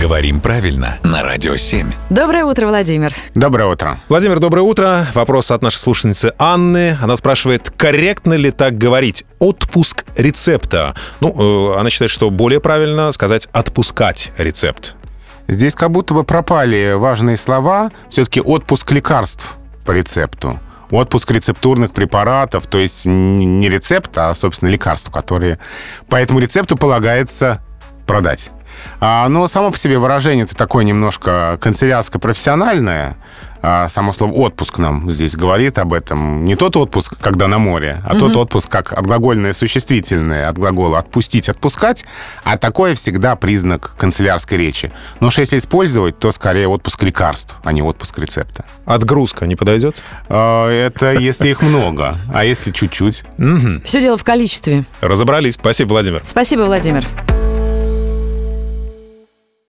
Говорим правильно на Радио 7. Доброе утро, Владимир. Доброе утро. Владимир, доброе утро. Вопрос от нашей слушательницы Анны. Она спрашивает, корректно ли так говорить? Отпуск рецепта. Ну, э, она считает, что более правильно сказать отпускать рецепт. Здесь как будто бы пропали важные слова. Все-таки отпуск лекарств по рецепту. Отпуск рецептурных препаратов, то есть не рецепт, а, собственно, лекарства, которые по этому рецепту полагается продать. А, но само по себе выражение это такое немножко канцелярско-профессиональное. А, само слово «отпуск» нам здесь говорит об этом. Не тот отпуск, когда на море, а угу. тот отпуск как отглагольное существительное от глагола «отпустить», «отпускать», а такое всегда признак канцелярской речи. Но уж если использовать, то скорее отпуск лекарств, а не отпуск рецепта. Отгрузка не подойдет? А, это если их много, а если чуть-чуть. Все дело в количестве. Разобрались. Спасибо, Владимир. Спасибо, Владимир.